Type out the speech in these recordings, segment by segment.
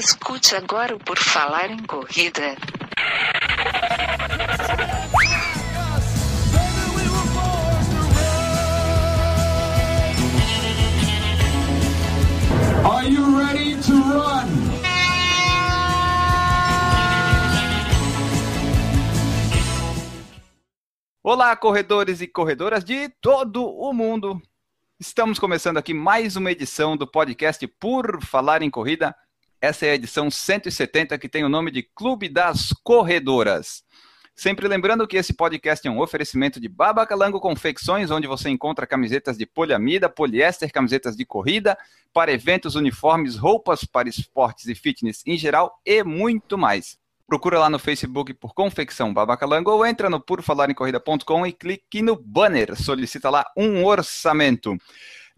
Escute agora o Por Falar em Corrida. Are you ready to run? Olá, corredores e corredoras de todo o mundo. Estamos começando aqui mais uma edição do podcast Por Falar em Corrida. Essa é a edição 170 que tem o nome de Clube das Corredoras. Sempre lembrando que esse podcast é um oferecimento de Babacalango Confecções, onde você encontra camisetas de poliamida, poliéster, camisetas de corrida, para eventos, uniformes, roupas para esportes e fitness em geral e muito mais. Procura lá no Facebook por Confecção Babacalango ou entra no purfalarencorrida.com e clique no banner, solicita lá um orçamento.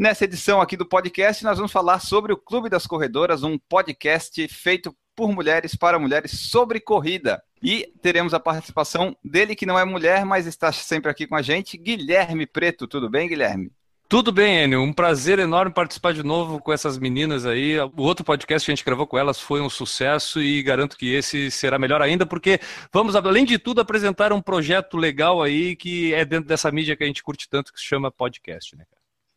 Nessa edição aqui do podcast, nós vamos falar sobre o Clube das Corredoras, um podcast feito por mulheres para mulheres sobre corrida. E teremos a participação dele, que não é mulher, mas está sempre aqui com a gente, Guilherme Preto. Tudo bem, Guilherme? Tudo bem, Enio. Um prazer enorme participar de novo com essas meninas aí. O outro podcast que a gente gravou com elas foi um sucesso e garanto que esse será melhor ainda, porque vamos, além de tudo, apresentar um projeto legal aí que é dentro dessa mídia que a gente curte tanto, que se chama podcast, né?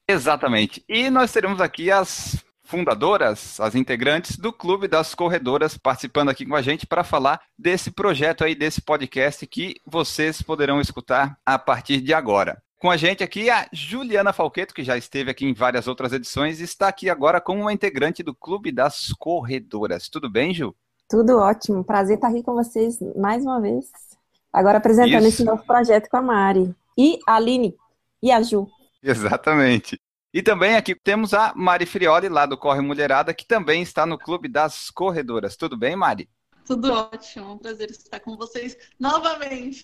Exatamente. E nós teremos aqui as fundadoras, as integrantes do Clube das Corredoras, participando aqui com a gente para falar desse projeto aí, desse podcast que vocês poderão escutar a partir de agora. Com a gente aqui a Juliana Falqueto, que já esteve aqui em várias outras edições, e está aqui agora como uma integrante do Clube das Corredoras. Tudo bem, Ju? Tudo ótimo. Prazer estar aqui com vocês mais uma vez. Agora apresentando Isso. esse novo projeto com a Mari. E a Aline e a Ju. Exatamente. E também aqui temos a Mari Frioli, lá do Corre Mulherada, que também está no Clube das Corredoras. Tudo bem, Mari? Tudo ótimo. Um prazer estar com vocês novamente.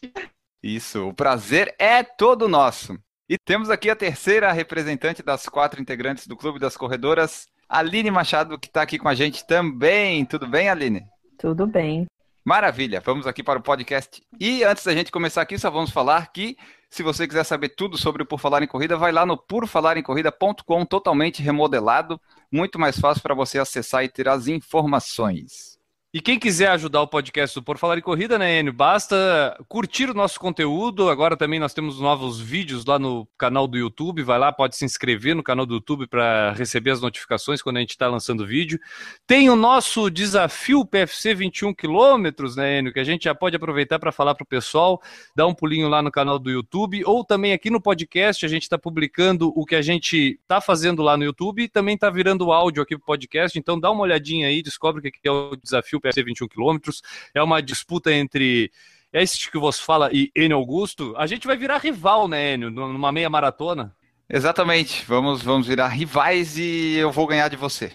Isso, o prazer é todo nosso. E temos aqui a terceira representante das quatro integrantes do Clube das Corredoras, Aline Machado, que está aqui com a gente também. Tudo bem, Aline? Tudo bem. Maravilha, vamos aqui para o podcast. E antes da gente começar aqui, só vamos falar que se você quiser saber tudo sobre o Por Falar em Corrida, vai lá no purfalaremcorrida.com, totalmente remodelado, muito mais fácil para você acessar e ter as informações. E quem quiser ajudar o podcast do Por Falar em Corrida, né, Enio? Basta curtir o nosso conteúdo. Agora também nós temos novos vídeos lá no canal do YouTube. Vai lá, pode se inscrever no canal do YouTube para receber as notificações quando a gente está lançando vídeo. Tem o nosso desafio PFC 21 quilômetros, né, Enio? Que a gente já pode aproveitar para falar para o pessoal. Dá um pulinho lá no canal do YouTube ou também aqui no podcast. A gente está publicando o que a gente está fazendo lá no YouTube e também está virando áudio aqui para o podcast. Então dá uma olhadinha aí, descobre o que é o desafio PFC 21 quilômetros. É uma disputa entre este que você fala e Enio Augusto. A gente vai virar rival, né, Enio, numa meia maratona. Exatamente. Vamos, vamos virar rivais e eu vou ganhar de você.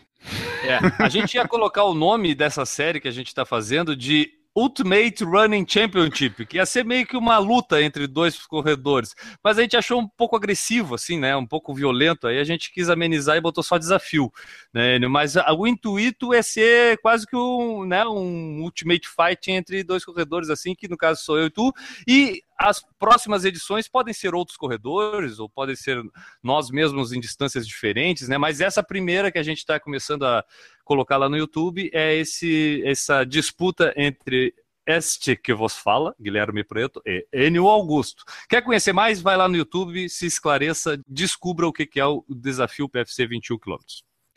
É, a gente ia colocar o nome dessa série que a gente está fazendo de Ultimate Running Championship, que ia ser meio que uma luta entre dois corredores. Mas a gente achou um pouco agressivo, assim, né? Um pouco violento. Aí a gente quis amenizar e botou só desafio. Né? Mas o intuito é ser quase que um, né, um Ultimate Fight entre dois corredores, assim, que no caso sou eu e tu. E as próximas edições podem ser outros corredores, ou podem ser nós mesmos em distâncias diferentes, né? Mas essa primeira que a gente está começando a colocar lá no YouTube é esse, essa disputa entre este que vos fala, Guilherme Preto, e Enio Augusto. Quer conhecer mais? Vai lá no YouTube, se esclareça, descubra o que é o desafio PFC 21 km.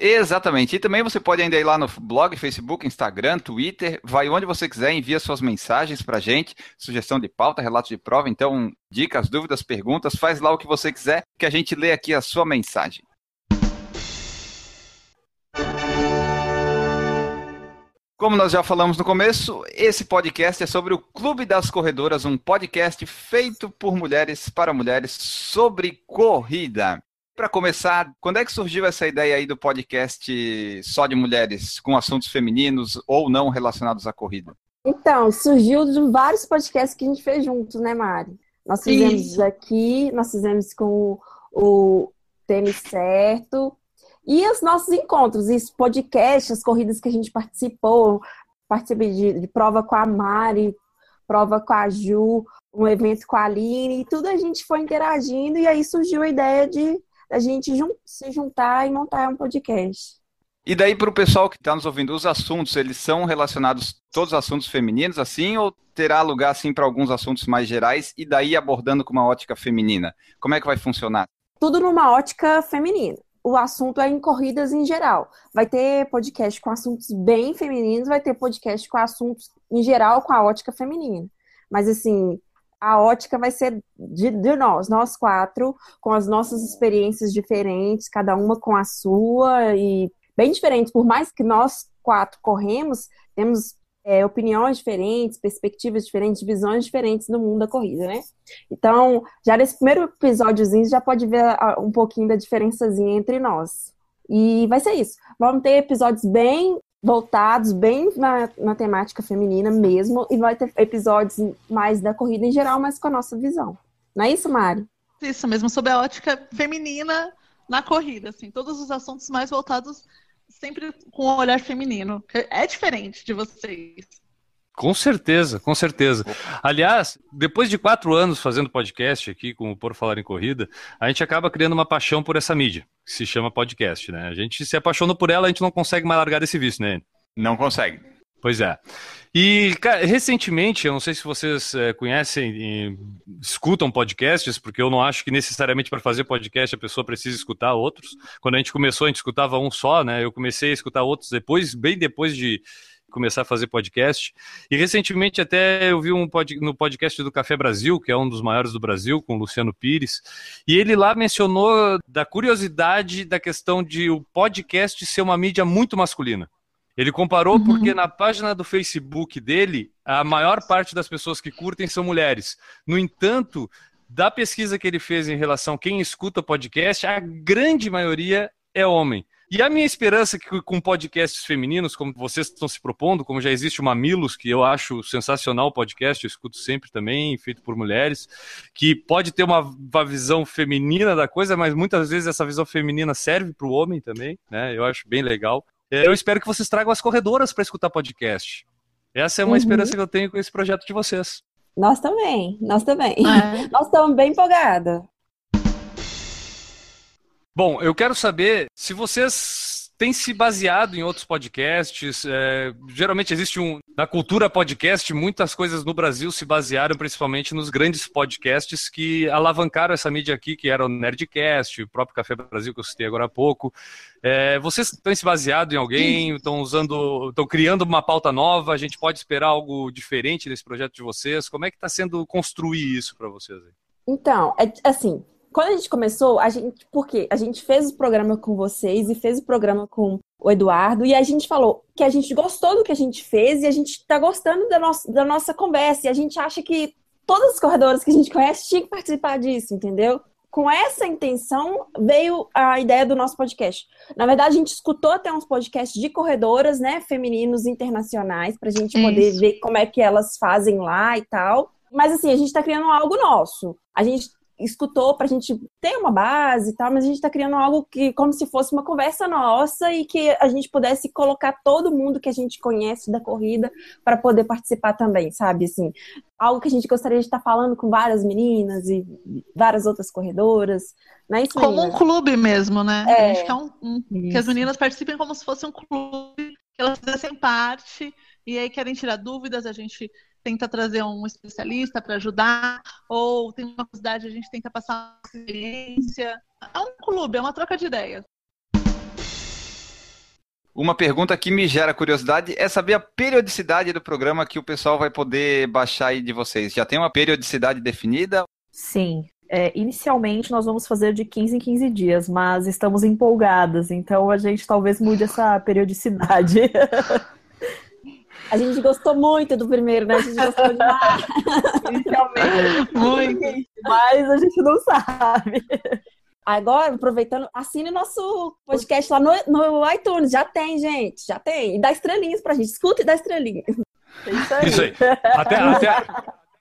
Exatamente. E também você pode ainda ir lá no blog, Facebook, Instagram, Twitter, vai onde você quiser, envia suas mensagens pra gente, sugestão de pauta, relato de prova, então dicas, dúvidas, perguntas, faz lá o que você quiser, que a gente lê aqui a sua mensagem. Como nós já falamos no começo, esse podcast é sobre o Clube das Corredoras, um podcast feito por mulheres para mulheres sobre corrida. Para começar, quando é que surgiu essa ideia aí do podcast só de mulheres, com assuntos femininos ou não relacionados à corrida? Então, surgiu de vários podcasts que a gente fez juntos, né, Mari? Nós fizemos Isso. aqui, nós fizemos com o Tênis Certo, e os nossos encontros, os podcasts, as corridas que a gente participou, participei de, de, prova com a Mari, prova com a Ju, um evento com a Aline, e tudo a gente foi interagindo, e aí surgiu a ideia de a gente jun se juntar e montar um podcast. E daí, para o pessoal que está nos ouvindo, os assuntos, eles são relacionados, todos os assuntos femininos, assim, ou terá lugar, assim, para alguns assuntos mais gerais, e daí abordando com uma ótica feminina? Como é que vai funcionar? Tudo numa ótica feminina. O assunto é em corridas em geral. Vai ter podcast com assuntos bem femininos, vai ter podcast com assuntos em geral com a ótica feminina. Mas, assim, a ótica vai ser de, de, nós, nós quatro, com as nossas experiências diferentes, cada uma com a sua e bem diferentes. Por mais que nós quatro corremos, temos é, opiniões diferentes, perspectivas diferentes, visões diferentes do mundo da corrida, né? Então, já nesse primeiro episódiozinho, já pode ver um pouquinho da diferençazinha entre nós. E vai ser isso. Vamos ter episódios bem voltados, bem na, na temática feminina mesmo, e vai ter episódios mais da corrida em geral, mas com a nossa visão. Não é isso, Mari? Isso mesmo, sobre a ótica feminina na corrida, assim, todos os assuntos mais voltados sempre com um olhar feminino. É diferente de vocês. Com certeza, com certeza. Aliás, depois de quatro anos fazendo podcast aqui com o Por Falar em Corrida, a gente acaba criando uma paixão por essa mídia, que se chama podcast, né? A gente se apaixonou por ela, a gente não consegue mais largar desse vício, né? Não consegue. Pois é. E cara, recentemente, eu não sei se vocês é, conhecem e escutam podcasts, porque eu não acho que necessariamente para fazer podcast a pessoa precisa escutar outros. Quando a gente começou, a gente escutava um só, né? Eu comecei a escutar outros depois, bem depois de começar a fazer podcast. E recentemente até eu vi um pod, no podcast do Café Brasil, que é um dos maiores do Brasil, com o Luciano Pires, e ele lá mencionou da curiosidade da questão de o podcast ser uma mídia muito masculina. Ele comparou uhum. porque na página do Facebook dele, a maior parte das pessoas que curtem são mulheres. No entanto, da pesquisa que ele fez em relação a quem escuta podcast, a grande maioria é homem. E a minha esperança é que com podcasts femininos, como vocês estão se propondo, como já existe o Mamilos, que eu acho sensacional o podcast, eu escuto sempre também, feito por mulheres, que pode ter uma, uma visão feminina da coisa, mas muitas vezes essa visão feminina serve para o homem também, né? Eu acho bem legal. É, eu espero que vocês tragam as corredoras para escutar podcast. Essa é uma uhum. esperança que eu tenho com esse projeto de vocês. Nós também, nós também. É. Nós estamos bem empolgados. Bom, eu quero saber se vocês tem se baseado em outros podcasts. É, geralmente existe um. Na cultura podcast, muitas coisas no Brasil se basearam principalmente nos grandes podcasts que alavancaram essa mídia aqui, que era o Nerdcast, o próprio Café Brasil que eu citei agora há pouco. É, vocês têm se baseado em alguém? Estão usando. estão criando uma pauta nova? A gente pode esperar algo diferente nesse projeto de vocês? Como é que está sendo construir isso para vocês? Então, é, assim, quando a gente começou, a gente, porque a gente fez o programa com vocês e fez o programa com o Eduardo, e a gente falou que a gente gostou do que a gente fez e a gente está gostando da nossa, da nossa conversa, e a gente acha que todas as corredoras que a gente conhece tinham que participar disso, entendeu? Com essa intenção veio a ideia do nosso podcast. Na verdade, a gente escutou até uns podcasts de corredoras, né, femininos internacionais, para a gente poder Isso. ver como é que elas fazem lá e tal. Mas assim, a gente está criando algo nosso. A gente escutou para a gente ter uma base e tal, mas a gente está criando algo que como se fosse uma conversa nossa e que a gente pudesse colocar todo mundo que a gente conhece da corrida para poder participar também, sabe? Assim, algo que a gente gostaria de estar tá falando com várias meninas e várias outras corredoras. Não é isso, como um clube mesmo, né? É. A gente quer um, um que as meninas participem como se fosse um clube, que elas fizessem parte e aí querem tirar dúvidas, a gente tenta trazer um especialista para ajudar, ou tem uma curiosidade, a gente tenta passar uma experiência. É um clube, é uma troca de ideias. Uma pergunta que me gera curiosidade é saber a periodicidade do programa que o pessoal vai poder baixar aí de vocês. Já tem uma periodicidade definida? Sim. É, inicialmente nós vamos fazer de 15 em 15 dias, mas estamos empolgadas, então a gente talvez mude essa periodicidade. A gente gostou muito do primeiro, né? A gente gostou demais. Inicialmente, muito. Mas a gente não sabe. Agora, aproveitando, assine nosso podcast lá no, no iTunes. Já tem, gente. Já tem. E dá estrelinhas pra gente. Escuta e dá estrelinhas. É isso aí. Isso aí. Até, até,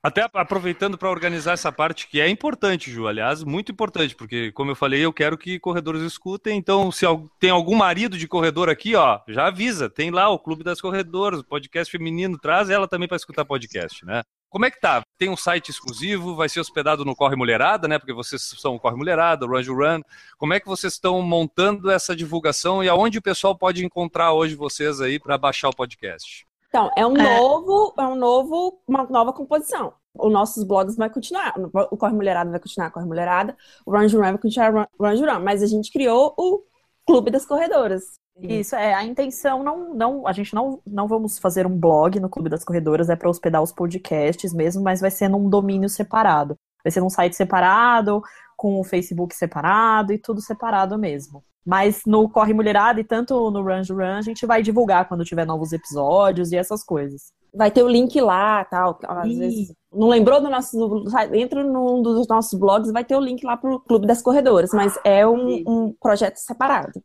até aproveitando para organizar essa parte que é importante, Ju, aliás, muito importante, porque, como eu falei, eu quero que corredores escutem. Então, se tem algum marido de corredor aqui, ó, já avisa. Tem lá o Clube das Corredoras, o podcast feminino, traz ela também para escutar podcast, né? Como é que tá? Tem um site exclusivo, vai ser hospedado no Corre Mulherada, né? Porque vocês são o Corre Mulherada, o Run Run. Como é que vocês estão montando essa divulgação e aonde o pessoal pode encontrar hoje vocês aí para baixar o podcast? Então, é um é. novo, é um novo, uma nova composição. Os nossos blogs vai continuar. O Corre Mulherada vai continuar Corre Mulherada, o Run Run vai continuar Run Run, mas a gente criou o Clube das Corredoras. Isso, é, a intenção não, não, a gente não, não vamos fazer um blog no Clube das Corredoras, é para hospedar os podcasts mesmo, mas vai ser num domínio separado. Vai ser num site separado, com o Facebook separado e tudo separado mesmo. Mas no Corre Mulherada e tanto no Run Run, a gente vai divulgar quando tiver novos episódios e essas coisas. Vai ter o link lá, tal. Às vezes não lembrou do nosso. Entra num dos nossos blogs, vai ter o link lá pro Clube das Corredoras, mas é um, um projeto separado.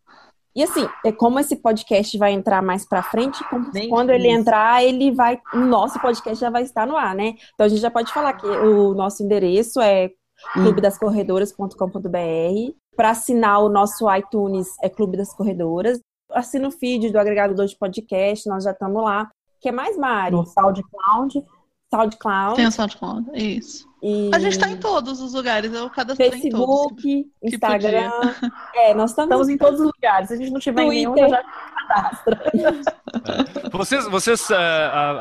E assim, é como esse podcast vai entrar mais para frente, quando ele entrar, ele vai, o nosso podcast já vai estar no ar, né? Então a gente já pode falar que o nosso endereço é clubedascorredoras.com.br. Para assinar o nosso iTunes é Clube das Corredoras. Assina o feed do agregador de podcast, nós já estamos lá. que é mais, Mari? No SoundCloud. SoundCloud. Tem o SoundCloud, isso. E... A gente está em todos os lugares, eu cadastrei Facebook, em todos. Instagram. É, nós estamos... estamos em todos os lugares. Se a gente não tiver Twitter. em nenhum, já cadastra. É. Vocês, vocês uh,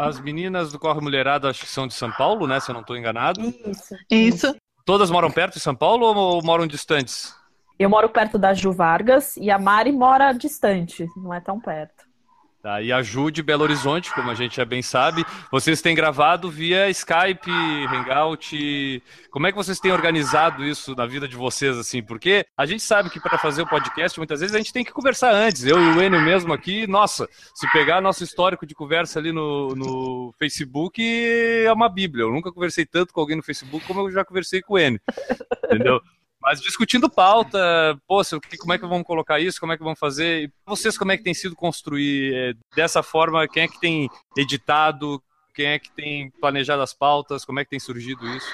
as meninas do Corre Mulherada, acho que são de São Paulo, né? Se eu não estou enganado. Isso. Isso. Todas moram perto de São Paulo ou moram distantes? Eu moro perto da Ju Vargas e a Mari mora distante, não é tão perto. Tá, e ajude Belo Horizonte, como a gente já bem sabe. Vocês têm gravado via Skype, Hangout. Como é que vocês têm organizado isso na vida de vocês, assim? Porque a gente sabe que para fazer o podcast, muitas vezes a gente tem que conversar antes. Eu e o Enio mesmo aqui, nossa, se pegar nosso histórico de conversa ali no, no Facebook, é uma bíblia. Eu nunca conversei tanto com alguém no Facebook como eu já conversei com o Enio. Entendeu? Mas discutindo pauta, poxa, como é que vamos colocar isso, como é que vamos fazer? E vocês, como é que tem sido construir é, dessa forma? Quem é que tem editado? Quem é que tem planejado as pautas? Como é que tem surgido isso?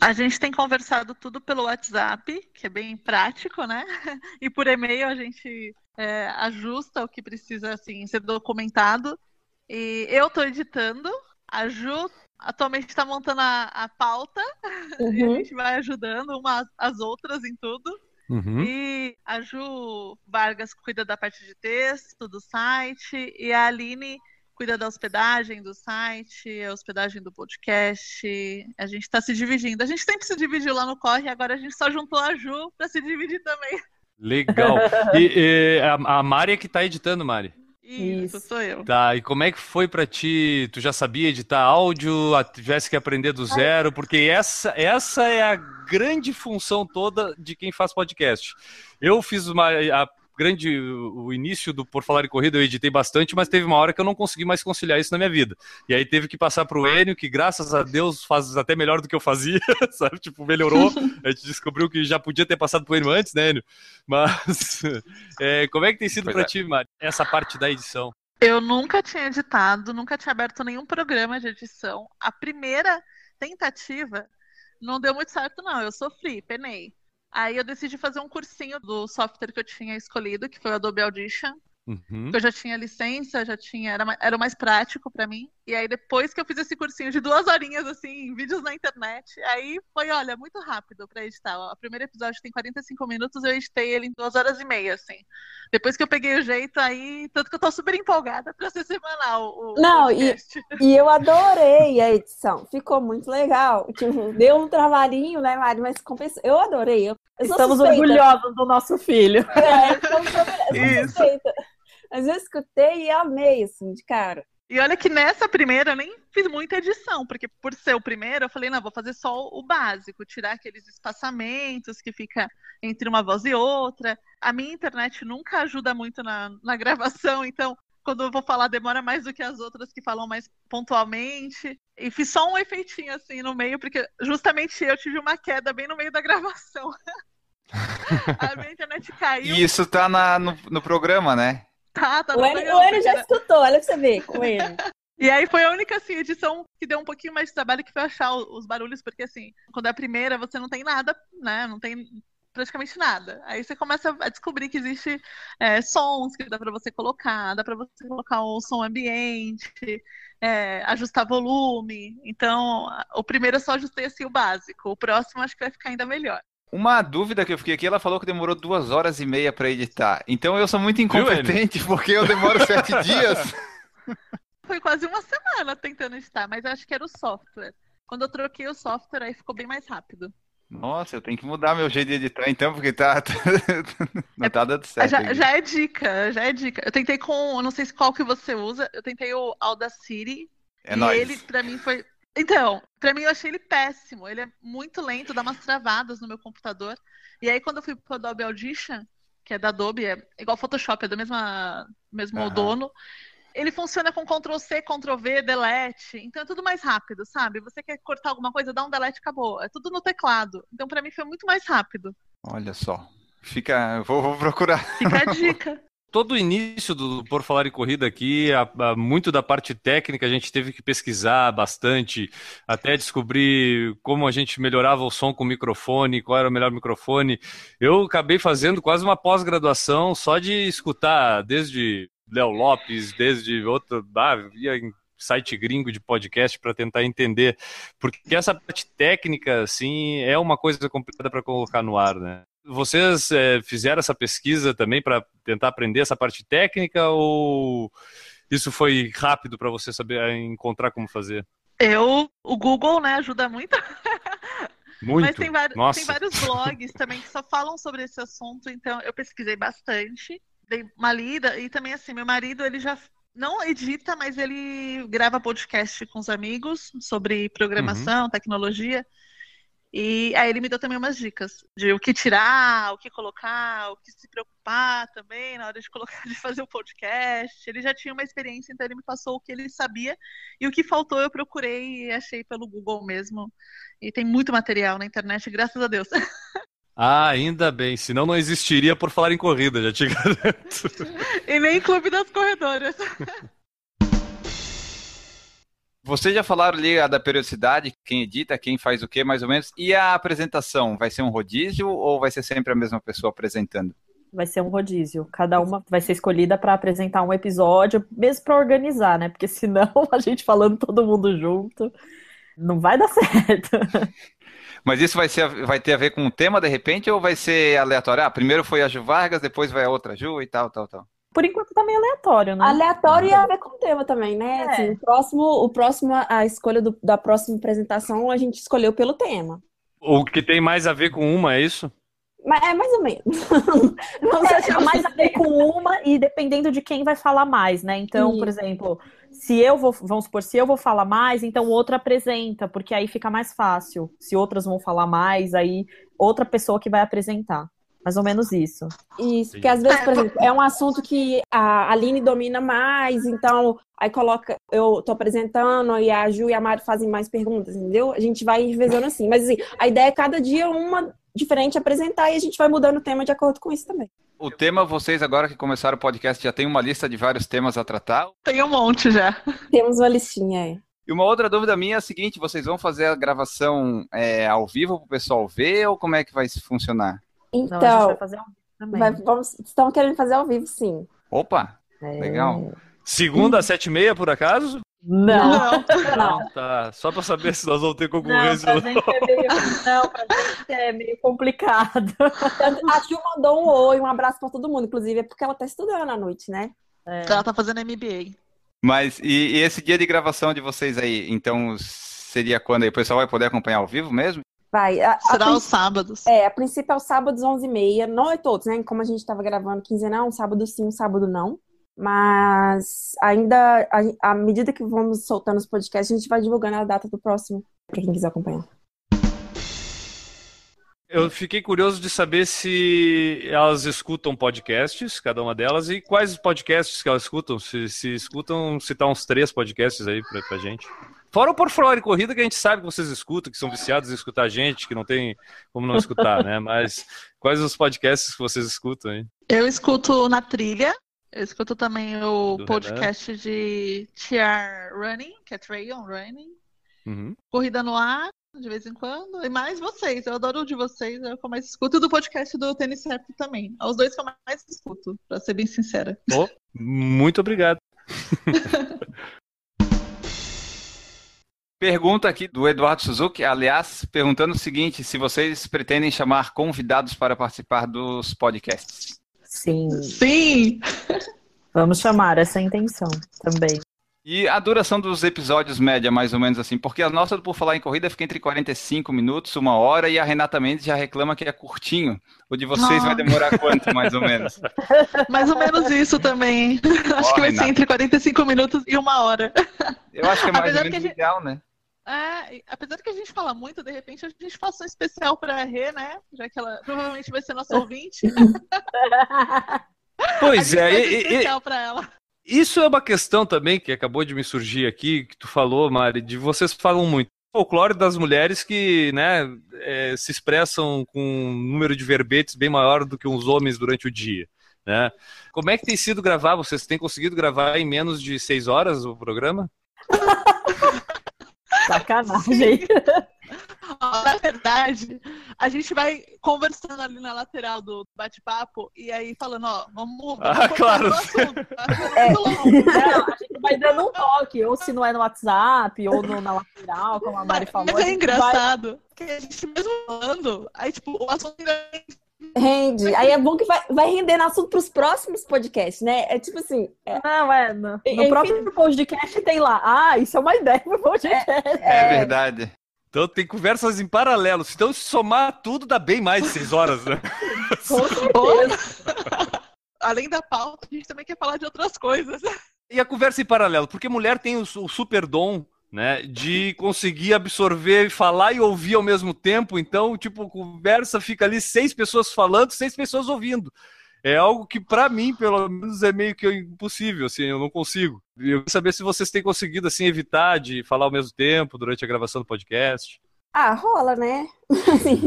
A gente tem conversado tudo pelo WhatsApp, que é bem prático, né? E por e-mail a gente é, ajusta o que precisa assim, ser documentado. E eu estou editando, a Ju atualmente está montando a, a pauta uhum. e a uhum. gente vai ajudando umas as outras em tudo. Uhum. E a Ju Vargas cuida da parte de texto do site e a Aline cuida da hospedagem do site, a hospedagem do podcast. A gente está se dividindo. A gente sempre se dividiu lá no Corre, agora a gente só juntou a Ju para se dividir também. Legal. E, e a, a Mari é que está editando, Mari. Isso, Isso, sou eu. Tá, e como é que foi para ti? Tu já sabia editar áudio, tivesse que aprender do zero? Porque essa, essa é a grande função toda de quem faz podcast. Eu fiz uma, a grande o início do Por Falar em Corrida, eu editei bastante, mas teve uma hora que eu não consegui mais conciliar isso na minha vida. E aí teve que passar para o Enio, que graças a Deus faz até melhor do que eu fazia, sabe? Tipo, melhorou. A gente descobriu que já podia ter passado pro Enio antes, né, Enio? Mas é, como é que tem sido para é. ti, Mari, essa parte da edição? Eu nunca tinha editado, nunca tinha aberto nenhum programa de edição. A primeira tentativa não deu muito certo, não. Eu sofri, penei. Aí eu decidi fazer um cursinho do software que eu tinha escolhido, que foi o Adobe Audition. Uhum. Eu já tinha licença, já tinha, era, era mais prático para mim. E aí depois que eu fiz esse cursinho de duas horinhas assim, vídeos na internet, aí foi, olha, muito rápido para editar. O primeiro episódio tem 45 minutos, eu editei ele em duas horas e meia, assim. Depois que eu peguei o jeito, aí tanto que eu tô super empolgada para ser semanal. O, Não, e, e eu adorei a edição, ficou muito legal. Tipo, deu um trabalhinho, né, Mari? Mas compensou. Eu adorei. Eu, eu Estamos orgulhosos do nosso filho. É, eu Isso. Suspeita. Mas eu escutei e amei, assim, de cara. E olha que nessa primeira eu nem fiz muita edição, porque por ser o primeiro, eu falei, não, vou fazer só o básico, tirar aqueles espaçamentos que fica entre uma voz e outra. A minha internet nunca ajuda muito na, na gravação, então quando eu vou falar demora mais do que as outras que falam mais pontualmente. E fiz só um efeitinho assim no meio, porque justamente eu tive uma queda bem no meio da gravação. a minha internet caiu. E isso tá na, no, no programa, né? Tá o Enio já escutou, olha pra você ver com ele. E aí foi a única assim, edição que deu um pouquinho mais de trabalho que foi achar os barulhos, porque assim, quando é a primeira, você não tem nada, né? Não tem praticamente nada. Aí você começa a descobrir que existe é, sons que dá para você colocar, dá para você colocar o som ambiente, é, ajustar volume. Então, o primeiro eu só ajustei assim o básico. O próximo acho que vai ficar ainda melhor. Uma dúvida que eu fiquei aqui, ela falou que demorou duas horas e meia para editar. Então eu sou muito incompetente porque eu demoro sete dias. Foi quase uma semana tentando editar, mas eu acho que era o software. Quando eu troquei o software, aí ficou bem mais rápido. Nossa, eu tenho que mudar meu jeito de editar então, porque tá. não tá dando certo. Já, já, é dica, já é dica. Eu tentei com. Não sei qual que você usa. Eu tentei o Audacity. É e nóis. ele, pra mim, foi. Então, pra mim eu achei ele péssimo. Ele é muito lento, dá umas travadas no meu computador. E aí, quando eu fui pro Adobe Audition, que é da Adobe, é igual Photoshop, é do mesmo, mesmo uhum. dono ele funciona com Ctrl C, Ctrl V, delete. Então é tudo mais rápido, sabe? Você quer cortar alguma coisa, dá um delete, acabou. É tudo no teclado. Então para mim foi muito mais rápido. Olha só. Fica, vou, vou procurar. Fica a dica. Todo o início do Por Falar em Corrida aqui, a, a, muito da parte técnica a gente teve que pesquisar bastante, até descobrir como a gente melhorava o som com o microfone, qual era o melhor microfone. Eu acabei fazendo quase uma pós-graduação só de escutar desde Léo Lopes, desde outro. Ah, ia em site gringo de podcast para tentar entender. Porque essa parte técnica, assim, é uma coisa complicada para colocar no ar, né? Vocês é, fizeram essa pesquisa também para tentar aprender essa parte técnica ou isso foi rápido para você saber é, encontrar como fazer? Eu, o Google, né, ajuda muito. Muito. Mas tem, tem vários blogs também que só falam sobre esse assunto, então eu pesquisei bastante dei uma lida e também assim, meu marido ele já não edita, mas ele grava podcast com os amigos sobre programação, uhum. tecnologia. E aí ele me deu também umas dicas de o que tirar, o que colocar, o que se preocupar também na hora de colocar, de fazer o podcast. Ele já tinha uma experiência, então ele me passou o que ele sabia e o que faltou eu procurei e achei pelo Google mesmo. E tem muito material na internet, graças a Deus. Ah, ainda bem, senão não existiria por falar em corrida, já te garanto. e nem Clube das Corredoras. Vocês já falaram ali da periodicidade, quem edita, quem faz o que, mais ou menos. E a apresentação, vai ser um rodízio ou vai ser sempre a mesma pessoa apresentando? Vai ser um rodízio. Cada uma vai ser escolhida para apresentar um episódio, mesmo para organizar, né? Porque senão a gente falando todo mundo junto, não vai dar certo. Mas isso vai, ser, vai ter a ver com o tema, de repente, ou vai ser aleatório? Ah, primeiro foi a Ju Vargas, depois vai a outra Ju e tal, tal, tal. Por enquanto tá meio aleatório, né? Aleatório e a ver com o tema também, né? É. Assim, o próximo, o próximo, a escolha do, da próxima apresentação a gente escolheu pelo tema. O que tem mais a ver com uma, é isso? Mas é mais ou menos. Não é, mais a ver com uma e dependendo de quem vai falar mais, né? Então, Sim. por exemplo, se eu vou, vamos supor, se eu vou falar mais, então o outro apresenta, porque aí fica mais fácil. Se outras vão falar mais, aí outra pessoa que vai apresentar. Mais ou menos isso. Isso, porque às vezes, por exemplo, é um assunto que a Aline domina mais, então aí coloca, eu tô apresentando e a Ju e a Mari fazem mais perguntas, entendeu? A gente vai revezando assim. Mas assim, a ideia é cada dia uma diferente apresentar e a gente vai mudando o tema de acordo com isso também. O tema, vocês agora que começaram o podcast, já tem uma lista de vários temas a tratar? Tem um monte já. Temos uma listinha aí. E uma outra dúvida minha é a seguinte: vocês vão fazer a gravação é, ao vivo para o pessoal ver ou como é que vai funcionar? Então, Não, vai fazer ao vivo também. Vai, vamos, estão querendo fazer ao vivo, sim. Opa! É... Legal. Segunda às sete e meia, por acaso? Não. Não. não. Tá. Só para saber se nós vamos ter concorrência. Não, pra gente é meio, não, pra gente é meio complicado. A Ju mandou um oi, um abraço para todo mundo, inclusive, é porque ela tá estudando à noite, né? É. Ela tá fazendo MBA. Mas, e, e, esse dia de gravação de vocês aí, então, seria quando aí? O pessoal vai poder acompanhar ao vivo mesmo? Vai. A, Será a, os sábados. É, a princípio é os sábados 11h30. Não é todos, né? Como a gente estava gravando quinzenal, um sábado sim, um sábado não. Mas ainda, à medida que vamos soltando os podcasts, a gente vai divulgando a data do próximo, para quem quiser acompanhar. Eu fiquei curioso de saber se elas escutam podcasts, cada uma delas, e quais podcasts que elas escutam. Se, se escutam, citar uns três podcasts aí pra, pra gente. Fora o Por Falar Corrida, que a gente sabe que vocês escutam, que são viciados em escutar a gente, que não tem como não escutar, né? Mas quais os podcasts que vocês escutam aí? Eu escuto na trilha, eu escuto também o Do podcast Renan. de TR Running, que é Trail Running. Uhum. Corrida no Ar. De vez em quando. E mais vocês. Eu adoro o de vocês, é o que eu mais escuto. E do podcast do Tênis Certo também. É os dois que eu mais escuto, pra ser bem sincera. Oh, muito obrigado. Pergunta aqui do Eduardo Suzuki, aliás, perguntando o seguinte: se vocês pretendem chamar convidados para participar dos podcasts. Sim. Sim! Vamos chamar essa é a intenção também. E a duração dos episódios média, mais ou menos assim, porque a nossa do Por Falar em Corrida fica entre 45 minutos, uma hora, e a Renata Mendes já reclama que é curtinho. O de vocês vai demorar quanto, mais ou menos? Mais ou menos isso também. acho que vai Renata. ser entre 45 minutos e uma hora. Eu acho que é mais Apesar ou a menos gente- ideal, né? É, apesar de que a gente fala muito, de repente a gente faça um especial pra Rê, né? Já que ela provavelmente vai ser nossa ouvinte. Pois a é, um e- e- especial pra ela. Isso é uma questão também que acabou de me surgir aqui, que tu falou, Mari, de vocês falam muito. Folclore das mulheres que né, é, se expressam com um número de verbetes bem maior do que os homens durante o dia. Né? Como é que tem sido gravar? Vocês têm conseguido gravar em menos de seis horas o programa? Sacanagem. Na verdade, a gente vai conversando ali na lateral do bate-papo e aí falando, ó, vamos, Ah, claro. o assunto. É. Não, a gente vai dando um toque, ou se não é no WhatsApp, ou no- na lateral, como a Mari falou. Mas é engraçado que a gente mesmo falando, aí tipo, o assunto ainda Rende. Aí é bom que vai, vai rendendo assunto pros próximos podcasts, né? É tipo assim, é, vai- Não, é. No, no enfim. próprio podcast tem lá. Ah, isso é uma ideia pro podcast. É, verdade. Então tem conversas em paralelo. Então, se somar tudo, dá bem mais de seis horas, né? Com certeza. Além da pauta, a gente também quer falar de outras coisas. E a conversa em paralelo, porque mulher tem o, o super dom, né, de conseguir absorver, falar e ouvir ao mesmo tempo. Então, tipo, conversa fica ali seis pessoas falando, seis pessoas ouvindo. É algo que pra mim, pelo menos, é meio que impossível, assim, eu não consigo. Eu queria saber se vocês têm conseguido assim evitar de falar ao mesmo tempo durante a gravação do podcast. ah, rola, né? Assim,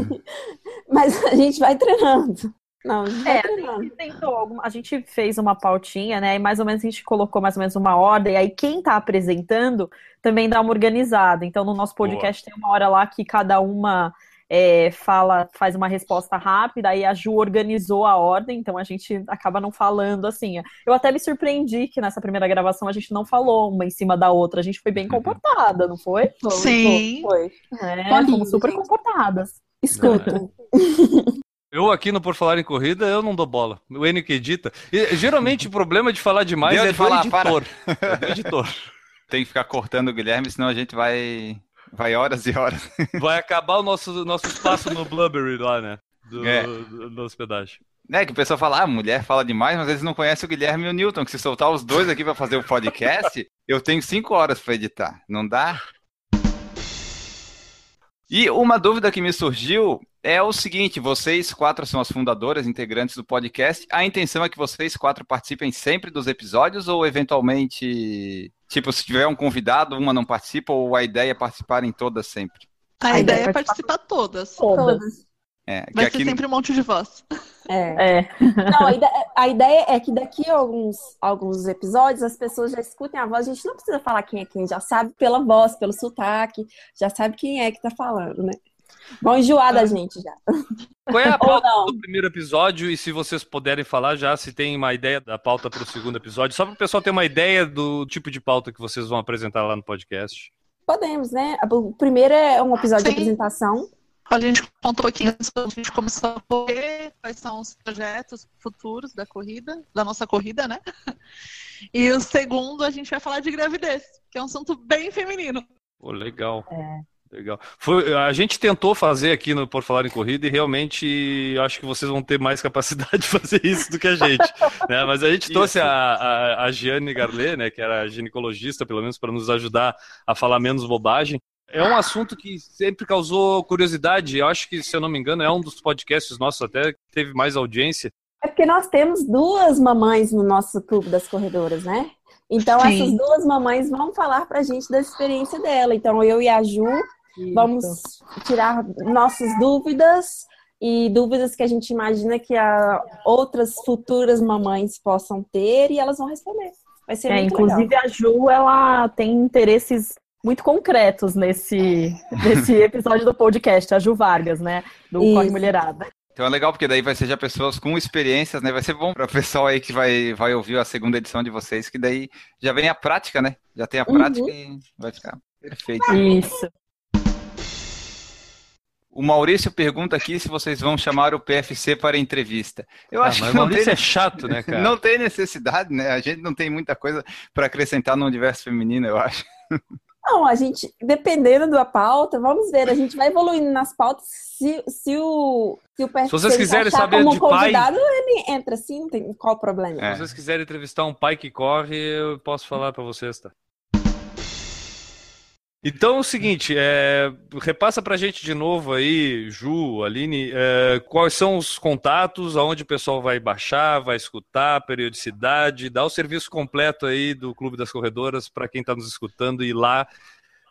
mas a gente vai treinando. Não, a gente É, a gente tentou alguma- a gente fez uma pautinha, né? E mais ou menos a gente colocou mais ou menos uma ordem. Aí quem tá apresentando também dá uma organizada. Então, no nosso podcast tem uma hora lá que cada uma é, fala, faz uma resposta rápida, aí a Ju organizou a ordem, então a gente acaba não falando assim. Eu até me surpreendi que nessa primeira gravação a gente não falou uma em cima da outra, a gente foi bem comportada, não foi? Foi, Sim. Foi. É, Olha, fomos super gente. comportadas. Escuta. Eu aqui no Por Falar em Corrida, eu não dou bola. O Enio que edita. E, geralmente o problema de falar demais Deu é de do falar, editor. É do editor. Tem que ficar cortando o Guilherme, senão a gente vai, vai horas e horas. Vai acabar o nosso, nosso espaço no Blubbery lá, né? Do, É. do, do hospedagem. Né, que o pessoal fala, ah, mulher fala demais, mas eles não conhecem o Guilherme e o Newton, que se soltar os dois aqui pra fazer o podcast, eu tenho cinco horas pra editar. Não dá? E uma dúvida que me surgiu é o seguinte: vocês quatro são as fundadoras, integrantes do podcast. A intenção é que vocês quatro participem sempre dos episódios ou eventualmente, tipo, se tiver um convidado, uma não participa ou a ideia é participar em todas sempre? A, A ideia ideia é é participar todas. Todas. É, que Vai aqui ser sempre um monte de voz. É. É. Não, a ideia, a ideia é que daqui a alguns, alguns episódios as pessoas já escutem a voz. A gente não precisa falar quem é quem, já sabe pela voz, pelo sotaque, já sabe quem é que tá falando, né? Vão enjoar da gente já. Qual é a pauta do primeiro episódio? E se vocês puderem falar já, se tem uma ideia da pauta para o segundo episódio, só para o pessoal ter uma ideia do tipo de pauta que vocês vão apresentar lá no podcast. Podemos, né? O primeiro é um episódio de Sim. apresentação. A gente conta um pouquinho antes da gente começar a correr, quais são os projetos futuros da corrida, da nossa corrida, né? E o segundo, a gente vai falar de gravidez, que é um assunto bem feminino. Pô, legal. É. Legal. Foi, a gente tentou fazer aqui no Por Falar em Corrida e realmente acho que vocês vão ter mais capacidade de fazer isso do que a gente. né? Mas a gente trouxe a, a, a Giane Garlet, né, que era ginecologista, pelo menos para nos ajudar a falar menos bobagem. É um assunto que sempre causou curiosidade. Eu acho que, se eu não me engano, é um dos podcasts nossos até que teve mais audiência. É porque nós temos duas mamães no nosso clube das corredoras, né? Então, Sim. essas duas mamães vão falar pra gente da experiência dela. Então, eu e a Ju vamos tirar nossas dúvidas e dúvidas que a gente imagina que a outras futuras mamães possam ter e elas vão responder. Vai ser É, muito inclusive legal. a Ju, ela tem interesses muito concretos nesse, nesse episódio do podcast, a Ju Vargas, né? Do Isso. Corre Mulherada. Então é legal, porque daí vai ser já pessoas com experiências, né? Vai ser bom para o pessoal aí que vai, vai ouvir a segunda edição de vocês, que daí já vem a prática, né? Já tem a Uhum. prática e vai ficar perfeito. Isso. O Maurício pergunta aqui se vocês vão chamar o PFC para entrevista. Eu Ah, acho que não Maurício tem, é chato, né, cara? não tem necessidade, né? A gente não tem muita coisa para acrescentar no universo feminino, eu acho. Não, a gente, dependendo da pauta, vamos ver, a gente vai evoluindo nas pautas. Se, se o se o PFC Se vocês quiserem achar saber como de pai- convidado, ele entra assim, não tem qual o problema. É. Se vocês quiserem entrevistar um pai que corre, eu posso falar para vocês, tá? Então é o seguinte, é, repassa pra gente de novo aí, Ju, Aline, é, quais são os contatos, aonde o pessoal vai baixar, vai escutar, periodicidade, dá o serviço completo aí do Clube das Corredoras para quem está nos escutando e lá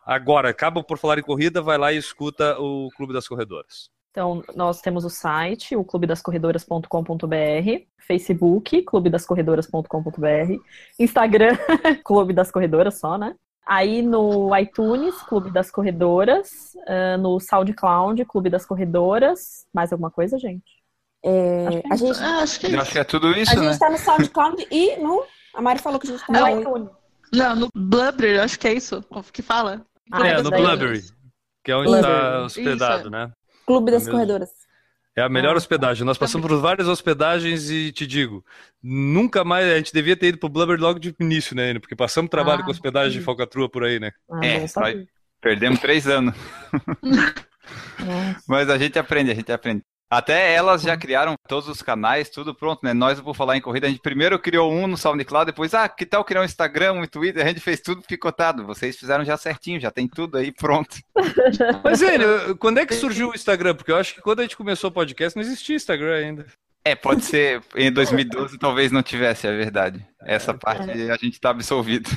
agora. Acaba por falar em corrida, vai lá e escuta o Clube das Corredoras. Então, nós temos o site, o clubedascorredoras.com.br, Facebook, clubedascorredoras.com.br, Instagram, Clube das Corredoras só, né? Aí no iTunes, Clube das Corredoras, ah, no SoundCloud, Clube das Corredoras. Mais alguma coisa, gente? É, Acho que é a gente, Ah, acho que é acho que é tudo a isso, gente né? tá no SoundCloud e no. A Mari falou que a gente tá No iTunes. Não, no Blubber, acho que é isso que fala. Ah, é, mas no Blubbery, que é onde Blubbery. está hospedado, Isso. né? Clube das. Corredoras. É a melhor Ah, hospedagem. Nós passamos por várias hospedagens e te digo, nunca mais a gente devia ter ido pro Blubber logo de início, né? Porque passamos trabalho Ah, com hospedagem de sim. falcatrua por aí, né? Ah, É. Perdemos três anos. Mas a gente aprende, a gente aprende. Até elas já criaram todos os canais, tudo pronto, né? Nós, por falar em corrida, a gente primeiro criou um no SoundCloud, depois, ah, que tal criar um Instagram, um Twitter? A gente fez tudo picotado. Vocês fizeram já certinho, já tem tudo aí pronto. Mas, Enio, quando é que surgiu o Instagram? Porque eu acho que quando a gente começou o podcast não existia Instagram ainda. É, pode ser, em 2012 talvez não tivesse, é verdade. Essa parte a gente tá absolvido.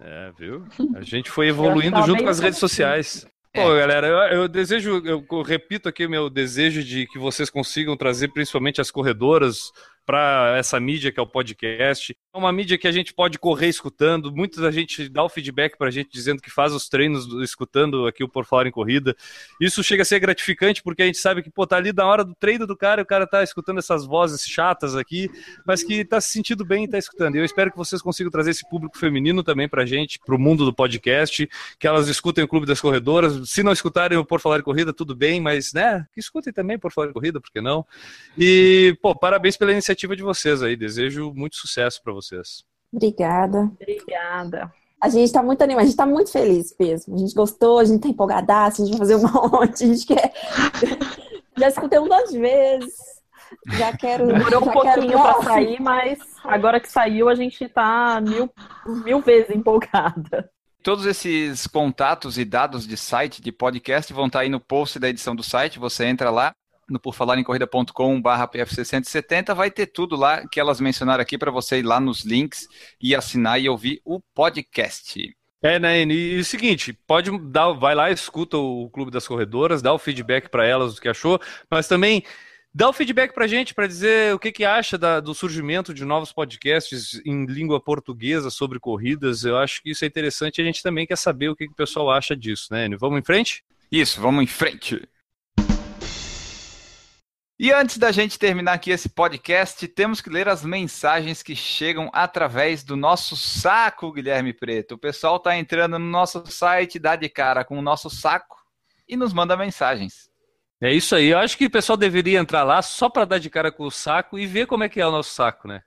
É, viu? A gente foi evoluindo junto com as redes sociais. É. Pô, galera, eu, eu desejo, eu, eu repito aqui o meu desejo de que vocês consigam trazer principalmente as corredoras para essa mídia que é o podcast. É uma mídia que a gente pode correr escutando. Muita gente dá o feedback para a gente dizendo que faz os treinos do- escutando aqui o Por Falar em Corrida. Isso chega a ser gratificante porque a gente sabe que, pô, tá ali na hora do treino do cara e o cara tá escutando essas vozes chatas aqui, mas que tá se sentindo bem e tá escutando. E eu espero que vocês consigam trazer esse público feminino também pra gente, pro mundo do podcast, que elas escutem o Clube das Corredoras. Se não escutarem o Por Falar em Corrida, tudo bem, mas, né, que escutem também Por Falar em Corrida, por que não? E, pô, parabéns pela iniciativa de vocês aí. Desejo muito sucesso pra vocês. Obrigada. Obrigada. A gente tá muito animado, a gente tá muito feliz mesmo. A gente gostou, a gente tá empolgadaço, a gente vai fazer um monte, a gente quer. Já escutei um duas vezes. Já quero. Demorou um pouquinho pra próximo. sair, mas agora que saiu, a gente tá mil, mil vezes empolgada. Todos esses contatos e dados de site, de podcast, vão estar aí no post da edição do site. Você entra lá no porfalarencorrida.com.br PFC 170, vai ter tudo lá que elas mencionaram aqui para você ir lá nos links e assinar e ouvir o podcast. É, né, e, e o seguinte, pode dar, vai lá, escuta o Clube das Corredoras, dá o feedback pra elas do que achou, mas também dá o feedback pra gente pra dizer o que, que acha da- do surgimento de novos podcasts em língua portuguesa sobre corridas. Eu acho que isso é interessante e a gente também quer saber o que, que o pessoal acha disso, né, Enio? Vamos em frente? Isso, vamos em frente. E antes da gente terminar aqui esse podcast, temos que ler as mensagens que chegam através do nosso saco, Guilherme Preto. O pessoal está entrando no nosso site, dá de cara com o nosso saco e nos manda mensagens. É isso aí. Eu acho que o pessoal deveria entrar lá só para dar de cara com o saco e ver como é que é o nosso saco, né?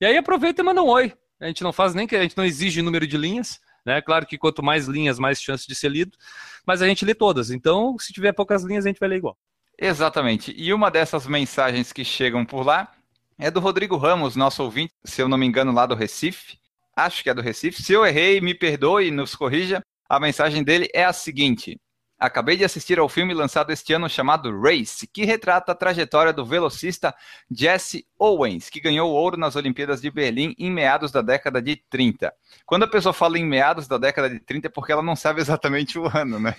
E aí aproveita e manda um oi. A gente não faz nem que a gente não exige número de linhas, né? Claro que quanto mais linhas, mais chance de ser lido, mas a gente lê todas. Então, se tiver poucas linhas, a gente vai ler igual. Exatamente. E uma dessas mensagens que chegam por lá é do Rodrigo Ramos, nosso ouvinte, se eu não me engano, lá do Recife. Acho que é do Recife. Se eu errei, me perdoe e nos corrija. A mensagem dele é a seguinte: Acabei de assistir ao filme lançado este ano chamado Race, que retrata a trajetória do velocista Jesse Owens, que ganhou ouro nas Olimpíadas de Berlim em meados da década de 30. Quando a pessoa fala em meados da década de 30 é porque ela não sabe exatamente o ano, né?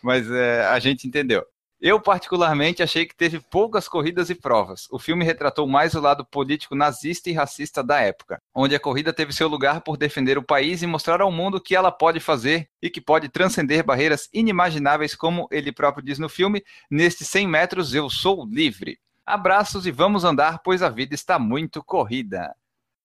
Mas é, a gente entendeu. Eu, particularmente, achei que teve poucas corridas e provas. O filme retratou mais o lado político nazista e racista da época, onde a corrida teve seu lugar por defender o país e mostrar ao mundo que ela pode fazer e que pode transcender barreiras inimagináveis, como ele próprio diz no filme: Nestes 100 metros eu sou livre. Abraços e vamos andar, pois a vida está muito corrida.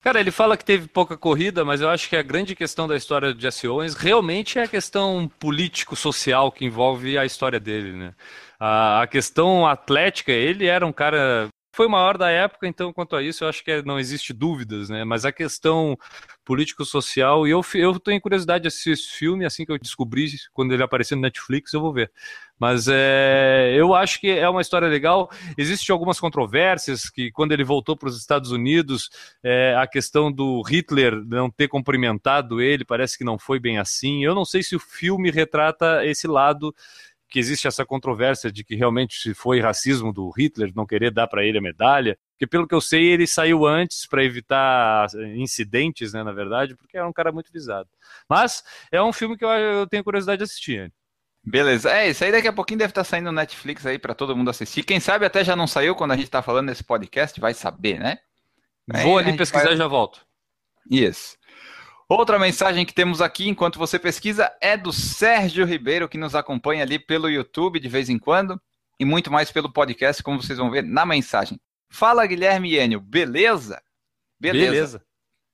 Cara, ele fala que teve pouca corrida, mas eu acho que a grande questão da história de Jesse Owens realmente é a questão político-social que envolve a história dele, né? A, a questão atlética, ele era um cara foi o maior da época, então quanto a isso eu acho que não existe dúvidas, né? Mas a questão político-social, e eu, eu tenho curiosidade de assistir esse filme, assim que eu descobri, quando ele aparecer no Netflix, eu vou ver. Mas é, eu acho que é uma história legal. Existem algumas controvérsias que, quando ele voltou para os Estados Unidos, é, a questão do Hitler não ter cumprimentado ele, parece que não foi bem assim. Eu não sei se o filme retrata esse lado que existe essa controvérsia de que realmente se foi racismo do Hitler não querer dar para ele a medalha, porque pelo que eu sei ele saiu antes para evitar incidentes, né, na verdade, porque era um cara muito visado. Mas é um filme que eu, eu tenho curiosidade de assistir. Beleza. É, isso aí daqui a pouquinho deve estar tá saindo no Netflix aí para todo mundo assistir. Quem sabe até já não saiu quando a gente está falando nesse podcast, vai saber, né? Vou ali pesquisar vai... e já volto. Isso. Outra mensagem que temos aqui enquanto você pesquisa é do Sérgio Ribeiro, que nos acompanha ali pelo YouTube de vez em quando e muito mais pelo podcast, como vocês vão ver na mensagem. Fala, Guilherme Enio, beleza? beleza? Beleza.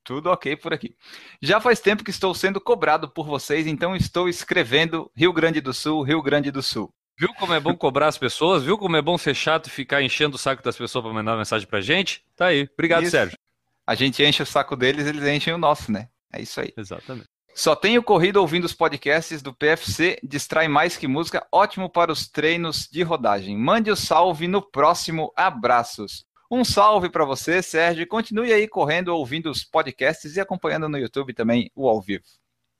Tudo ok por aqui. Já faz tempo que estou sendo cobrado por vocês, então estou escrevendo Rio Grande do Sul, Rio Grande do Sul. Viu como é bom cobrar as pessoas? Viu como é bom ser chato e ficar enchendo o saco das pessoas para mandar mensagem pra gente? Tá aí. Obrigado, Isso. Sérgio. A gente enche o saco deles, eles enchem o nosso, né? É isso aí. Exatamente. Só tenho corrido ouvindo os podcasts do PFC, distrai mais que música, ótimo para os treinos de rodagem. Mande o salve no próximo. Abraços. Um salve para você, Sérgio. Continue aí correndo, ouvindo os podcasts e acompanhando no YouTube também o ao vivo.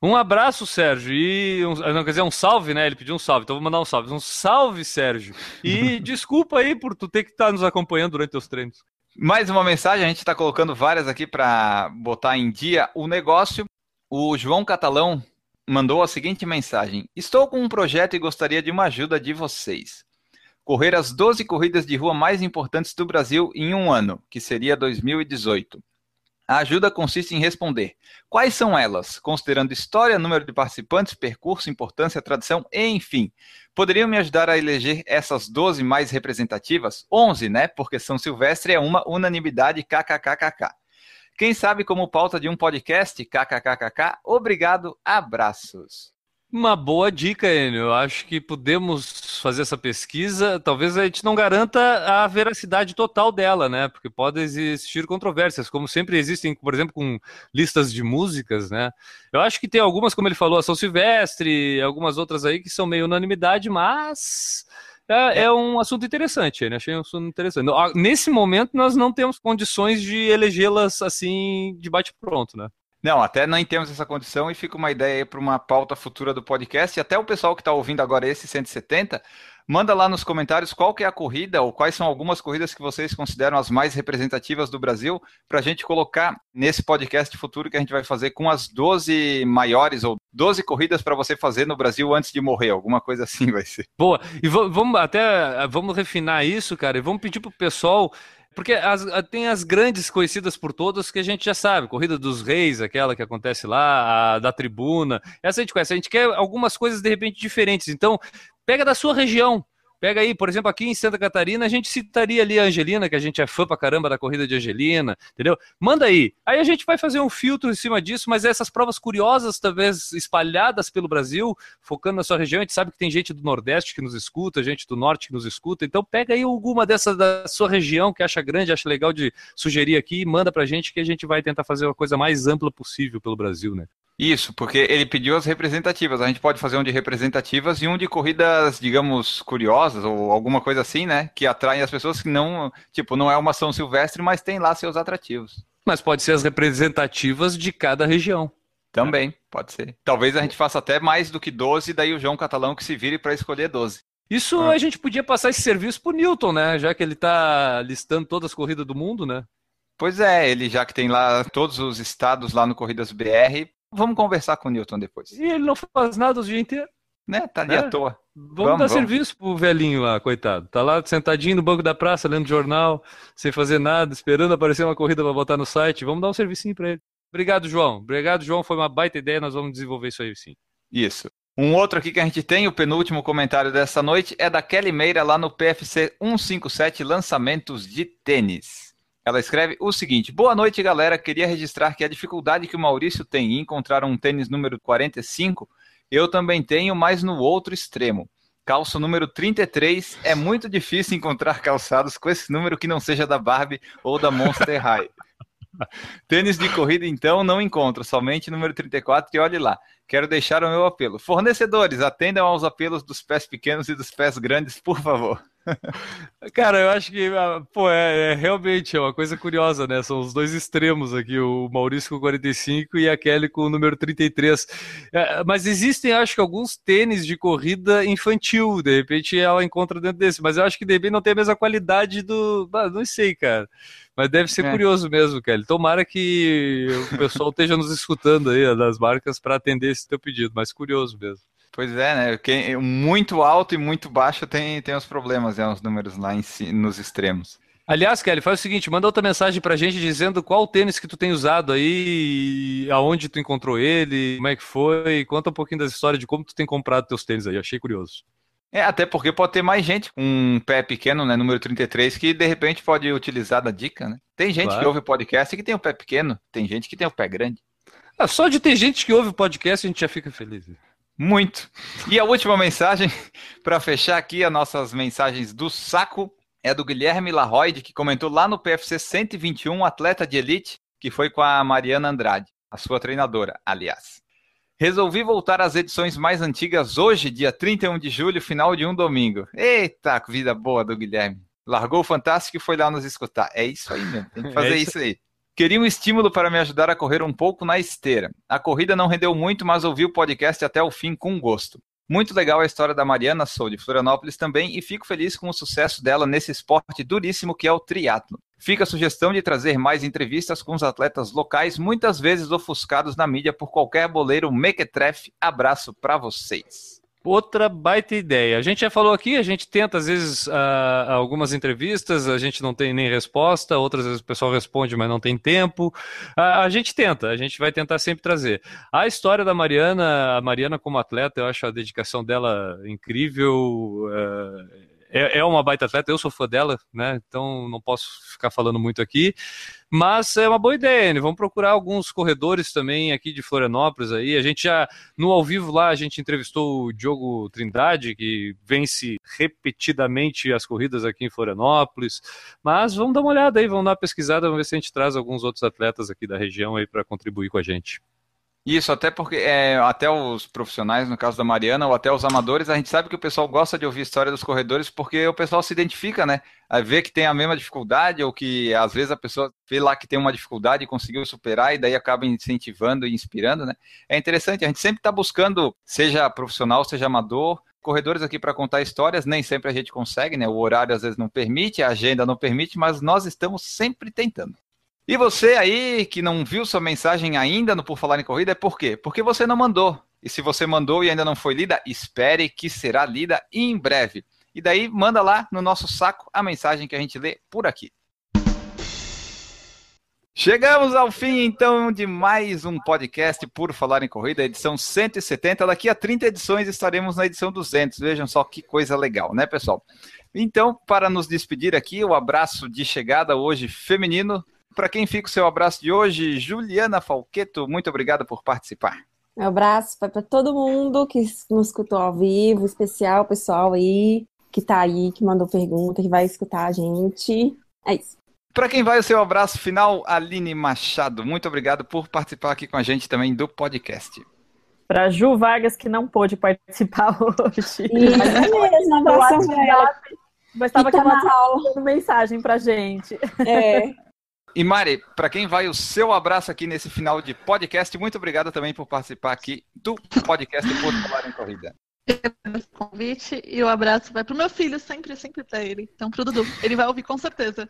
Um abraço, Sérgio. E um, não quer dizer um salve, né? Ele pediu um salve, então vou mandar um salve. Um salve, Sérgio. E desculpa aí por tu ter que estar tá nos acompanhando durante os treinos. Mais uma mensagem, a gente está colocando várias aqui para botar em dia o negócio. O João Catalão mandou a seguinte mensagem: Estou com um projeto e gostaria de uma ajuda de vocês. Correr as 12 corridas de rua mais importantes do Brasil em um ano, que seria 2018. A ajuda consiste em responder quais são elas, considerando história, número de participantes, percurso, importância, tradição, enfim. Poderiam me ajudar a eleger essas 12 mais representativas? 11, né? Porque São Silvestre é uma unanimidade kkkk. Quem sabe como pauta de um podcast? kkkk. Obrigado, abraços. Uma boa dica, Enio. Eu acho que podemos fazer essa pesquisa. Talvez a gente não garanta a veracidade total dela, né? Porque pode existir controvérsias, como sempre existem, por exemplo, com listas de músicas, né? Eu acho que tem algumas, como ele falou, a São Silvestre, algumas outras aí que são meio unanimidade, mas é, é, um assunto interessante, né? Achei um assunto interessante. Nesse momento, nós não temos condições de elegê-las assim de bate-pronto, né? Não, até nem temos essa condição e fica uma ideia aí para uma pauta futura do podcast. E até o pessoal que está ouvindo agora esse 170, manda lá nos comentários qual que é a corrida ou quais são algumas corridas que vocês consideram as mais representativas do Brasil para a gente colocar nesse podcast futuro que a gente vai fazer com as 12 maiores ou 12 corridas para você fazer no Brasil antes de morrer, alguma coisa assim vai ser. Boa, e vamos até vamos refinar isso, cara, e vamos pedir para o pessoal porque as, tem as grandes conhecidas por todos que a gente já sabe. Corrida dos Reis, aquela que acontece lá, a da Tribuna. Essa a gente conhece. A gente quer algumas coisas de repente diferentes. Então, pega da sua região. Pega aí, por exemplo, aqui em Santa Catarina, a gente citaria ali a Angelina, que a gente é fã pra caramba da corrida de Angelina, entendeu? Manda aí. Aí a gente vai fazer um filtro em cima disso, mas essas provas curiosas, talvez espalhadas pelo Brasil, focando na sua região, a gente sabe que tem gente do Nordeste que nos escuta, gente do Norte que nos escuta, então pega aí alguma dessas da sua região que acha grande, acha legal de sugerir aqui e manda pra gente que a gente vai tentar fazer uma coisa mais ampla possível pelo Brasil, né? Isso, porque ele pediu as representativas. A gente pode fazer um de representativas e um de corridas, digamos, curiosas ou alguma coisa assim, né? Que atraem as pessoas que não, tipo, não é uma São Silvestre, mas tem lá seus atrativos. Mas pode ser as representativas de cada região. Também, pode ser. Talvez a gente faça até mais do que 12, daí o João Catalão que se vire para escolher 12. Isso ah. a gente podia passar esse serviço pro Newton, né? Já que ele tá listando todas as corridas do mundo, né? Pois é, ele já que tem lá todos os estados lá no Corridas BR, Vamos conversar com o Newton depois. E ele não faz nada o dia inteiro. Né? Tá ali né? à toa. Vamos, Vamos, dar vamos. serviço pro velhinho lá, coitado. Tá lá sentadinho no banco da praça, lendo jornal, sem fazer nada, esperando aparecer uma corrida pra botar no site. Vamos dar um servicinho pra ele. Obrigado, João. Obrigado, João. Foi uma baita ideia. Nós vamos desenvolver isso aí sim. Isso. Um outro aqui que a gente tem, o penúltimo comentário dessa noite, é da Kelly Meira lá no PFC 157 Lançamentos de Tênis. Ela escreve o seguinte: Boa noite, galera. Queria registrar que a dificuldade que o Maurício tem em encontrar um tênis número 45, eu também tenho, mas no outro extremo. Calço número 33, é muito difícil encontrar calçados com esse número que não seja da Barbie ou da Monster High. Tênis de corrida, então, não encontro, somente número 34 e olhe lá. Quero deixar o meu apelo. Fornecedores, atendam aos apelos dos pés pequenos e dos pés grandes, por favor. Cara, eu acho que, ah, pô, é, é realmente é uma coisa curiosa, né? São os dois extremos aqui, o Maurício com 45 e a Kelly com o número 33. É, mas existem, acho que, alguns tênis de corrida infantil, de repente ela encontra dentro desse, mas eu acho que de repente não tem a mesma qualidade do. Ah, não sei, cara. Mas deve ser É. curioso mesmo, Kelly. Tomara que o pessoal esteja nos escutando aí, das marcas, para atender esse teu pedido, mas curioso mesmo. Pois é, né? Quem, muito alto e muito baixo tem, tem os problemas, né? Os números lá em si, nos extremos. Aliás, Kelly, faz o seguinte, manda outra mensagem pra gente dizendo qual tênis que tu tem usado aí, aonde tu encontrou ele, como é que foi, conta um pouquinho das histórias de como tu tem comprado teus tênis aí, achei curioso. É, até porque pode ter mais gente com um pé pequeno, né? Número 33, que de repente pode utilizar da dica, né? Tem gente Claro. que ouve o podcast que tem o pé pequeno, tem gente que tem o pé grande. Ah, só de ter gente que ouve o podcast a gente já fica feliz. Muito. E a última mensagem, para fechar aqui as nossas mensagens do saco, é do Guilherme Larroide, que comentou lá no PFC 121, atleta de elite, que foi com a Mariana Andrade, a sua treinadora, aliás. Resolvi voltar às edições mais antigas hoje, dia 31 de julho, final de um domingo. Eita, vida boa do Guilherme. Largou o Fantástico e foi lá nos escutar. É isso aí mesmo, tem que fazer É isso isso aí. Queria um estímulo para me ajudar a correr um pouco na esteira. A corrida não rendeu muito, mas ouvi o podcast até o fim com gosto. Muito legal a história da Mariana, sou de Florianópolis também e fico feliz com o sucesso dela nesse esporte duríssimo que é o triatlo. Fica a sugestão de trazer mais entrevistas com os atletas locais, muitas vezes ofuscados na mídia por qualquer boleiro mequetrefe. Abraço para vocês. Outra baita ideia. A gente já falou aqui, a gente tenta às vezes ah, algumas entrevistas, a gente não tem nem resposta, outras vezes o pessoal responde, mas não tem tempo. Ah, a gente tenta, a gente vai tentar sempre trazer. A história da Mariana, a Mariana como atleta, eu acho a dedicação dela incrível. ah, é, é uma baita atleta, eu sou fã dela, né? Então não posso ficar falando muito aqui. Mas é uma boa ideia, né? Vamos procurar alguns corredores também aqui de Florianópolis aí. A gente já, no ao vivo lá, a gente entrevistou o Diogo Trindade, que vence repetidamente as corridas aqui em Florianópolis. Mas vamos dar uma olhada aí, vamos dar uma pesquisada, vamos ver se a gente traz alguns outros atletas aqui da região aí para contribuir com a gente. Isso, até porque é, até os profissionais, no caso da Mariana, ou até os amadores, a gente sabe que o pessoal gosta de ouvir história dos corredores porque o pessoal se identifica, né? A ver que tem a mesma dificuldade, ou que às vezes a pessoa vê lá que tem uma dificuldade e conseguiu superar, e daí acaba incentivando e inspirando, né? É interessante, a gente sempre está buscando, seja profissional, seja amador, corredores aqui para contar histórias, nem sempre a gente consegue, né? O horário às vezes não permite, a agenda não permite, mas nós estamos sempre tentando. E você aí que não viu sua mensagem ainda no Por Falar em Corrida, é por quê? Porque você não mandou. E se você mandou e ainda não foi lida, espere que será lida em breve. E daí manda lá no nosso saco a mensagem que a gente lê por aqui. Chegamos ao fim, então, de mais um podcast Por Falar em Corrida, edição 170. Daqui a 30 edições estaremos na edição 200. Vejam só que coisa legal, né, pessoal? Então, para nos despedir aqui, o abraço de chegada hoje feminino. Para quem fica o seu abraço de hoje, Juliana Falqueto, muito obrigado por participar. Um abraço vai para todo mundo que nos escutou ao vivo, especial o pessoal aí que tá aí, que mandou pergunta, que vai escutar a gente. É isso. Para quem vai o seu abraço final, Aline Machado, muito obrigado por participar aqui com a gente também do podcast. Para Ju Vargas, que não pôde participar hoje. Isso mesmo, um abração pra ela. Mas estava Que aqui tá na aula. mandando mensagem pra gente. É. E Mari, para quem vai o seu abraço aqui nesse final de podcast, muito obrigado também por participar aqui do podcast Por Falar em Corrida. esse convite e o abraço vai pro meu filho, sempre, sempre pra ele. Então, pro Dudu. Ele vai ouvir com certeza.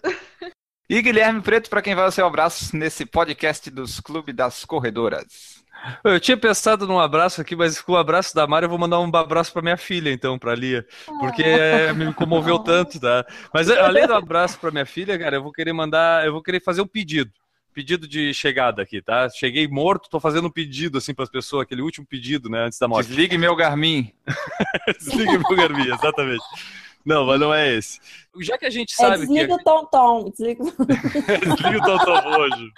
E Guilherme Preto, para quem vai o seu abraço nesse podcast dos Clube das Corredoras. Eu tinha pensado num abraço aqui, mas com o abraço da Mari eu vou mandar um abraço para minha filha, então, para Lia, porque é, me comoveu tanto, tá? Mas além do abraço para minha filha, cara, eu vou querer mandar, eu vou querer fazer um pedido. Pedido de chegada aqui, tá? Cheguei morto, tô fazendo um pedido assim para as pessoas, aquele último pedido, né, antes da morte. Desligue meu Garmin. Desligue meu Garmin, exatamente. Não, mas não é esse. Já que a gente É, sabe desliga que. o tom-tom. Desliga... Desliga o Tom hoje.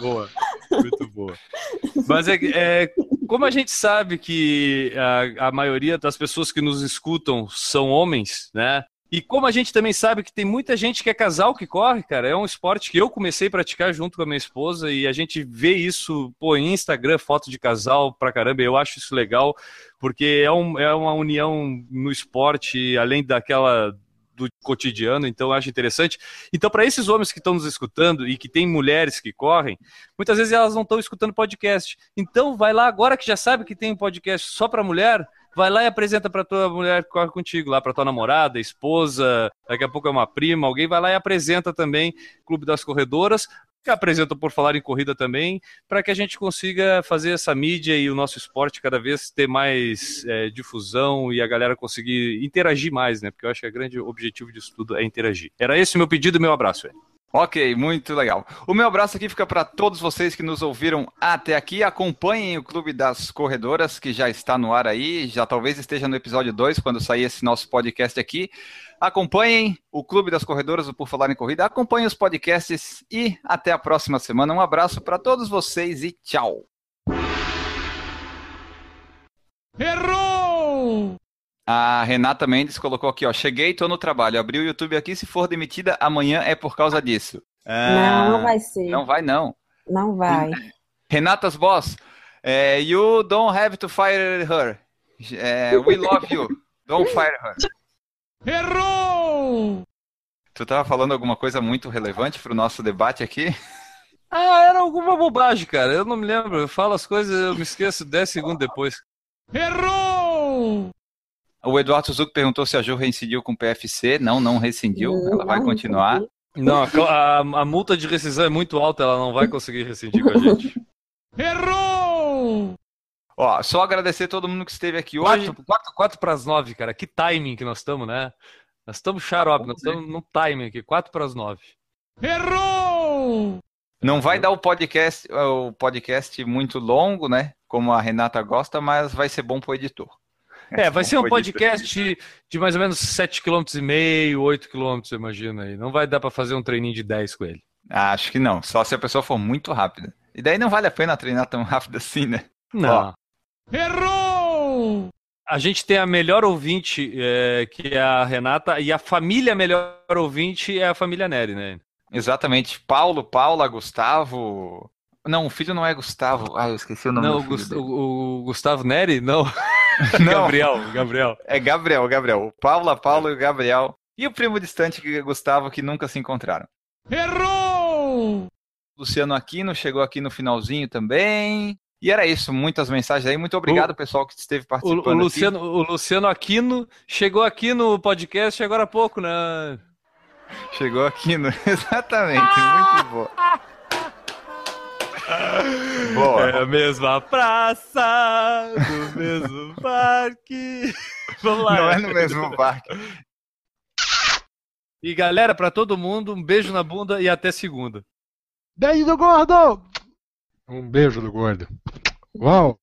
Boa, muito boa. Mas é, é, como a gente sabe que a, a maioria das pessoas que nos escutam são homens, né? E como a gente também sabe que tem muita gente que é casal que corre, cara, é um esporte que eu comecei a praticar junto com a minha esposa e a gente vê isso, pô, em Instagram, foto de casal pra caramba, eu acho isso legal, porque é, um, é uma união no esporte, além daquela do cotidiano, então acho interessante. Então, para esses homens que estão nos escutando e que tem mulheres que correm, muitas vezes elas não estão escutando podcast. Então, vai lá, agora que já sabe que tem um podcast só para mulher, vai lá e apresenta para tua mulher que corre contigo, lá para tua namorada, esposa, daqui a pouco é uma prima, alguém vai lá e apresenta também Clube das Corredoras, que apresenta por falar em corrida também, para que a gente consiga fazer essa mídia e o nosso esporte cada vez ter mais é, difusão e a galera conseguir interagir mais, né? Porque eu acho que o grande objetivo disso tudo é interagir. Era esse o meu pedido meu abraço. Velho. Ok, muito legal. O meu abraço aqui fica para todos vocês que nos ouviram até aqui. Acompanhem o Clube das Corredoras, que já está no ar aí, já talvez esteja no episódio 2, quando sair esse nosso podcast aqui. Acompanhem o Clube das Corredoras, o Por Falar em Corrida. Acompanhem os podcasts e até a próxima semana. Um abraço para todos vocês e tchau. Errou! A Renata Mendes colocou aqui, ó. Cheguei, tô no trabalho. Abri o YouTube aqui. Se for demitida, amanhã é por causa disso. Não, não vai ser. Não vai, não. Não vai. Renatas Boss, é, you don't have to fire her. É, we love you. Don't fire her. Errou! Tu tava falando alguma coisa muito relevante pro nosso debate aqui? Ah, era alguma bobagem, cara. Eu não me lembro. Eu falo as coisas eu me esqueço 10 segundos depois. Errou! O Eduardo Suzuki perguntou se a Ju reincidiu com o PFC. Não, não rescindiu. Ela vai Não, continuar. Não, a, a- multa de rescisão é muito alta, ela não vai conseguir rescindir com a gente. Errou! Ó, só agradecer todo mundo que esteve aqui hoje. 4, quatro, quatro para as 9, cara. Que timing que nós estamos, né? Nós estamos xarope, nós estamos no timing aqui. 4 para as 9. Errou! Não vai dar o podcast, o podcast muito longo, né? Como a Renata gosta, mas vai ser bom pro editor. É, vai ser um podcast de mais ou menos 7,5 km, 8 km, imagina aí. Não vai dar para fazer um treininho de 10 com ele. Ah, Acho que não, só se a pessoa for muito rápida. E daí não vale a pena treinar tão rápido assim, né? Não. Errou! A gente tem a melhor ouvinte, é, que é a Renata, e a família melhor ouvinte é a família Neri, né? Exatamente. Paulo, Paula, Gustavo. Não, o filho não é Gustavo. Ah, eu esqueci o nome Não, do filho dele. o- o Gustavo Neri? Não. Não, Gabriel, Gabriel. é Gabriel, Gabriel. Paula, Paulo e Gabriel. E o primo distante, que é Gustavo, que nunca se encontraram. Errou! Luciano Aquino chegou aqui no finalzinho também. E era isso, muitas mensagens aí. Muito obrigado, pessoal, que esteve O, participando. o aqui. Luciano, o Luciano Aquino chegou aqui no podcast agora há pouco, né? Chegou aqui no. Exatamente, muito boa. Boa. É a mesma praça, do mesmo parque. Vamos lá. Não é no mesmo parque. E galera, pra todo mundo, um beijo na bunda e até segunda. Beijo do gordo! Um beijo do gordo. Uau!